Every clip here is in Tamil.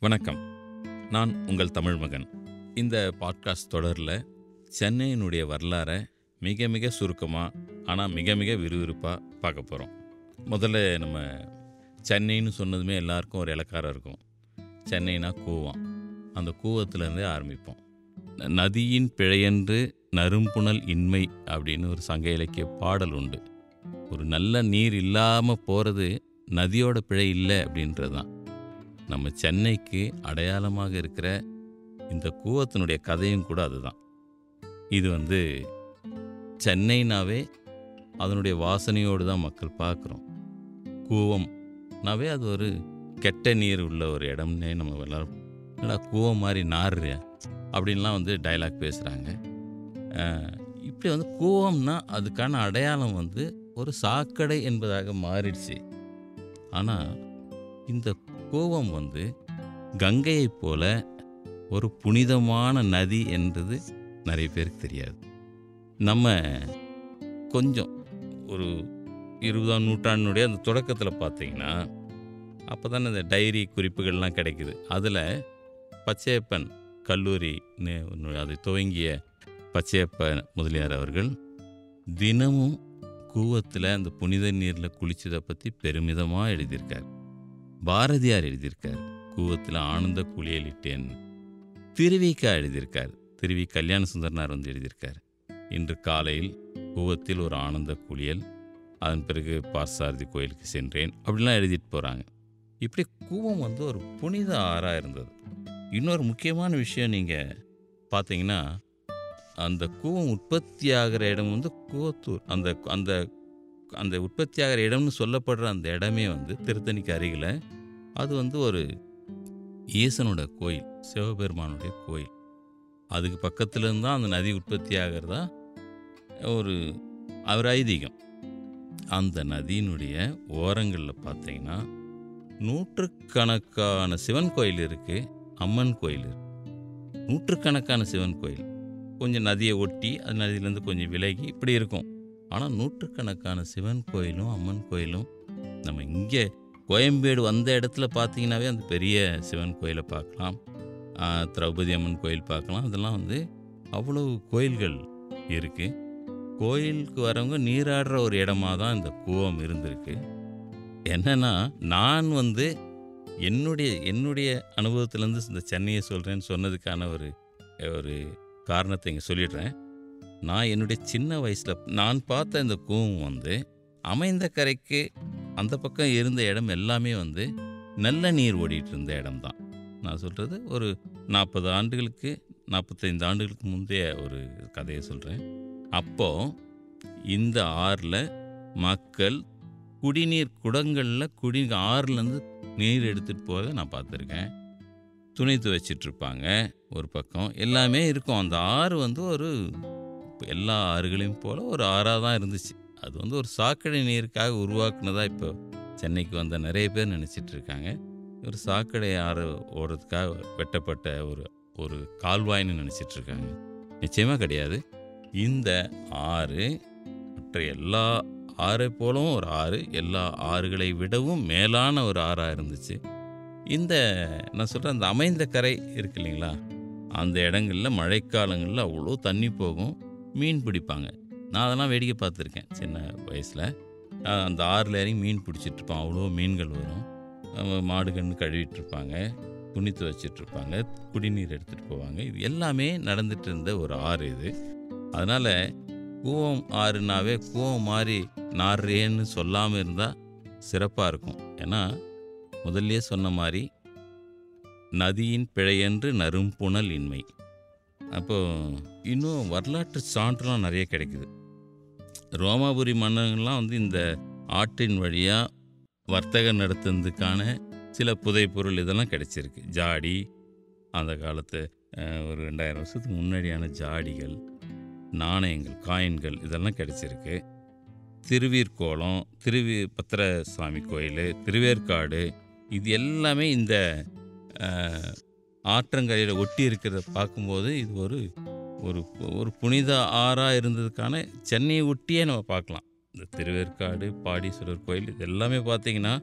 வணக்கம். நான் உங்கள் தமிழ் மகன். இந்த பாட்காஸ்ட் தொடரில் சென்னையினுடைய வரலாறை மிக மிக சுருக்கமாக ஆனால் மிக மிக விறுவிறுப்பாக பார்க்க போகிறோம் முதல்ல நம்ம சென்னைன்னு சொன்னதுமே எல்லாருக்கும் ஒரு இலக்காரம் இருக்கும். சென்னைனா கூவம். அந்த கூவத்திலேருந்தே ஆரம்பிப்போம். நதியின் பிழையென்று நறும்புணல் இன்மை அப்படின்னு ஒரு சங்க இலக்கிய பாடல் உண்டு. ஒரு நல்ல நீர் இல்லாமல் போகிறது நதியோட பிழை இல்லை அப்படின்றது தான் நம்ம சென்னைக்கு அடையாளமாக இருக்கிற இந்த கூவத்தினுடைய கதையும் கூட அதுதான். இது வந்து சென்னைனாவே அதனுடைய வாசனையோடு தான் மக்கள் பார்க்குறோம். கூவம்னாவே அது ஒரு கெட்ட நீர் உள்ள ஒரு இடம்னே நம்ம எல்லோரும் என்னடா கூவம் மாதிரி நாறு அப்படின்லாம் வந்து டைலாக் பேசுகிறாங்க இப்படி வந்து கூவம்னா அதுக்கான அடையாளம் வந்து ஒரு சாக்கடை என்பதாக மாறிடுச்சு. ஆனால் இந்த கூவம் வந்து கங்கையைப் போல ஒரு புனிதமான நதி என்றது நிறைய பேருக்கு தெரியாது. நம்ம கொஞ்சம் ஒரு இருபதாம் நூற்றாண்டுடைய அந்த தொடக்கத்தில் பார்த்தீங்கன்னா அப்போ தானே இந்த டைரி குறிப்புகள்லாம் கிடைக்குது. அதில் பச்சையப்பன் கல்லூரி அதை துவங்கிய பச்சையப்பன் முதலியார் அவர்கள் தினமும் கூவத்தில் அந்த புனித நீரில் குளித்ததை பற்றி பெருமிதமாக எழுதியிருக்கார். பாரதியார் எழுதியிருக்கார். கூவத்தில் ஆனந்த குளியலிட்டேன். திருவிக்கா எழுதியிருக்கார். திருவி கல்யாண சுந்தரனார் வந்து எழுதியிருக்கார். இன்று காலையில் கூவத்தில் ஒரு ஆனந்த குளியல் அதன் பிறகு பார்சாரதி கோயிலுக்கு சென்றேன். அப்படிலாம் எழுதிட்டு போகிறாங்க இப்படி கூவம் வந்து ஒரு புனித ஆறாக இருந்தது. இன்னொரு முக்கியமான விஷயம் நீங்கள் பார்த்தீங்கன்னா அந்த கூவம் உற்பத்தி ஆகிற இடம் வந்து கூவத்தூர். அந்த அந்த அந்த உற்பத்தி ஆகிற இடம்னு சொல்லப்படுற அந்த இடமே வந்து திருத்தணிக்கு அருகில். அது வந்து ஒரு ஈசனோட கோயில் சிவபெருமானுடைய கோயில். அதுக்கு பக்கத்துலேருந்து தான் அந்த நதி உற்பத்தி ஆகிறதா ஒரு அவர் ஐதீகம். அந்த நதியினுடைய ஓரங்களில் பார்த்தீங்கன்னா நூற்றுக்கணக்கான சிவன் கோயில் இருக்குது அம்மன் கோயில் இருக்குது நூற்றுக்கணக்கான சிவன் கோயில். கொஞ்சம் நதியை ஒட்டி அது நதியிலேருந்து கொஞ்சம் விலகி இப்படி இருக்கும். ஆனால் நூற்றுக்கணக்கான சிவன் கோயிலும் அம்மன் கோயிலும் நம்ம இங்கே கோயம்பேடு வந்த இடத்துல பார்த்தீங்கன்னாவே அந்த பெரிய சிவன் கோயிலை பார்க்கலாம். திரௌபதி அம்மன் கோயில் பார்க்கலாம். அதெல்லாம் வந்து அவ்வளவு கோயில்கள் இருக்குது கோயிலுக்கு வரவங்க நீராடுற ஒரு இடமா தான் இந்த கூவம் இருந்திருக்கு. என்னென்னா நான் வந்து என்னுடைய என்னுடைய அனுபவத்திலேருந்து இந்த சென்னையை சொல்கிறேன்னு சொன்னதுக்கான ஒரு ஒரு காரணத்தை இங்கே சொல்லிடுறேன். நான் என்னுடைய சின்ன வயசில் நான் பார்த்த இந்த கூவம் வந்து அமைந்த கரைக்கு அந்த பக்கம் இருந்த இடம் எல்லாமே வந்து நல்ல நீர் ஓடிட்டு இருந்த இடம் தான் நான் சொல்கிறது ஒரு நாற்பது ஆண்டுகளுக்கு நாற்பத்தைந்து ஆண்டுகளுக்கு முந்தைய ஒரு கதையை சொல்கிறேன் அப்போது இந்த ஆறில் மக்கள் குடிநீர் குடங்களில் குடி ஆறுலேருந்து நீர் எடுத்துகிட்டு போகிறத நான் பார்த்துருக்கேன். துணி துவைச்சிட்ருப்பாங்க ஒரு பக்கம் எல்லாமே இருக்கும். அந்த ஆறு வந்து ஒரு எல்லா ஆறுகளையும் போல் ஒரு ஆறாக தான் இருந்துச்சு. அது வந்து ஒரு சாக்கடை நீருக்காக உருவாக்குனதா இப்போ சென்னைக்கு வந்த நிறைய பேர் நினச்சிட்டு இருக்காங்க. ஒரு சாக்கடை ஆறு ஓடுறதுக்காக வெட்டப்பட்ட ஒரு ஒரு கால்வாய்னு நினச்சிட்டு இருக்காங்க. நிச்சயமாக கிடையாது. இந்த ஆறு மற்ற எல்லா ஆறை போலவும் ஒரு ஆறு எல்லா ஆறுகளை விடவும் மேலான ஒரு ஆறாக இருந்துச்சு. இந்த நான் சொல்கிறேன் அந்த அமைந்த கரை இருக்கு இல்லைங்களா? அந்த இடங்களில் மழைக்காலங்களில் அவ்வளோ தண்ணி போகும். மீன் பிடிப்பாங்க. நான் அதெல்லாம் வேடிக்கை பார்த்துருக்கேன் சின்ன வயசில். அந்த ஆறில் இறங்கி மீன் பிடிச்சிட்ருப்பான். அவ்வளோ மீன்கள் வரும். மாடு கன்று கழுவிட்டுருப்பாங்க துணி துவைச்சிட்ருப்பாங்க குடிநீர் எடுத்துகிட்டு போவாங்க. இது எல்லாமே நடந்துட்டு இருந்த ஒரு ஆறு இது. அதனால் கூவம் ஆறுனாவே கூவம் மாதிரி நார்றேன்னு சொல்லாமல் இருந்தால் சிறப்பாக இருக்கும். ஏன்னா முதல்ல சொன்ன மாதிரி நதியின் பிழையென்று நறும்புணல் இன்மை. அப்போ இன்னும் வரலாற்று சான்றுலாம் நிறைய கிடைக்குது. ரோமாபுரி மன்னர்கள்லாம் வந்து இந்த ஆற்றின் வழியாக வர்த்தகம் நடத்துனதுக்கான சில புதைப்பொருள் இதெல்லாம் கிடைச்சிருக்கு. ஜாடி அந்த காலத்து ஒரு ரெண்டாயிரம் வருஷத்துக்கு முன்னாடியான ஜாடிகள் நாணயங்கள் காயின்கள் இதெல்லாம் கிடைச்சிருக்கு. திருவீர்கோளம் திருவி பத்திரசாமி கோயில் திருவேற்காடு இது எல்லாமே இந்த ஆற்றங்கரையில் ஒட்டி இருக்கிறத பார்க்கும்போது இது ஒரு ஒரு ஒரு புனித ஆறாக இருந்ததுக்கான சென்னையை ஒட்டியே நம்ம பார்க்கலாம். இந்த திருவேற்காடு பாடீஸ்வரர் கோயில் இது எல்லாமே பார்த்தீங்கன்னா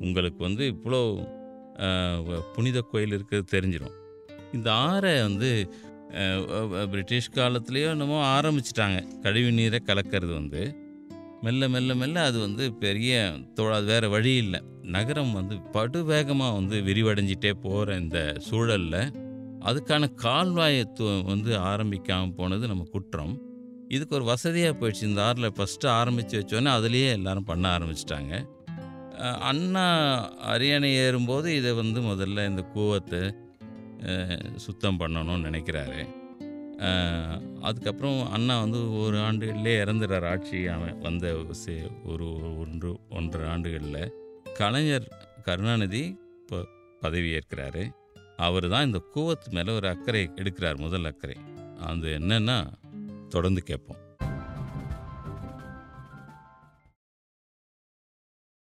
உங்களுக்கு வந்து இவ்வளோ புனித கோயில் இருக்கிறது தெரிஞ்சிடும் இந்த ஆறை வந்து பிரிட்டிஷ் காலத்துலேயோ என்னமோ ஆரம்பிச்சிட்டாங்க. கழிவு நீரை கலக்கிறது வந்து. மெல்ல மெல்ல மெல்ல அது வந்து பெரிய தோ- அது வேறு வழி இல்லை. நகரம் வந்து படுவேகமாக வந்து விரிவடைஞ்சிட்டே போகிற இந்த சூழலில் அதுக்கான கால்வாயத்துவம் வந்து ஆரம்பிக்காமல் போனது நம்ம குற்றம். இதுக்கு ஒரு வசதியாக போயிடுச்சு. இந்த ஆறில் ஃபஸ்ட்டு ஆரம்பித்து வச்சோன்னே அதுலேயே எல்லாரும் பண்ண ஆரம்பிச்சிட்டாங்க. அண்ணா அரியணை ஏறும்போது இதை வந்து முதல்ல இந்த கூவத்தை சுத்தம் பண்ணணும்னு நினைக்கிறாரு. அதுக்கப்புறம் அண்ணா வந்து ஒரு ஆண்டுகளிலே இறந்துடுறார். ஆட்சி அவன் வந்த சே- ஒரு ஒன்று ஒன்றரை ஆண்டுகளில். கலைஞர் கருணாநிதி இப்போ பதவி ஏற்கிறாரு அவர் தான் இந்த கூவத்து மேலே ஒரு அக்கறை எடுக்கிறார் முதல் அக்கறை. அது என்னன்னா தொடர்ந்து கேட்போம்.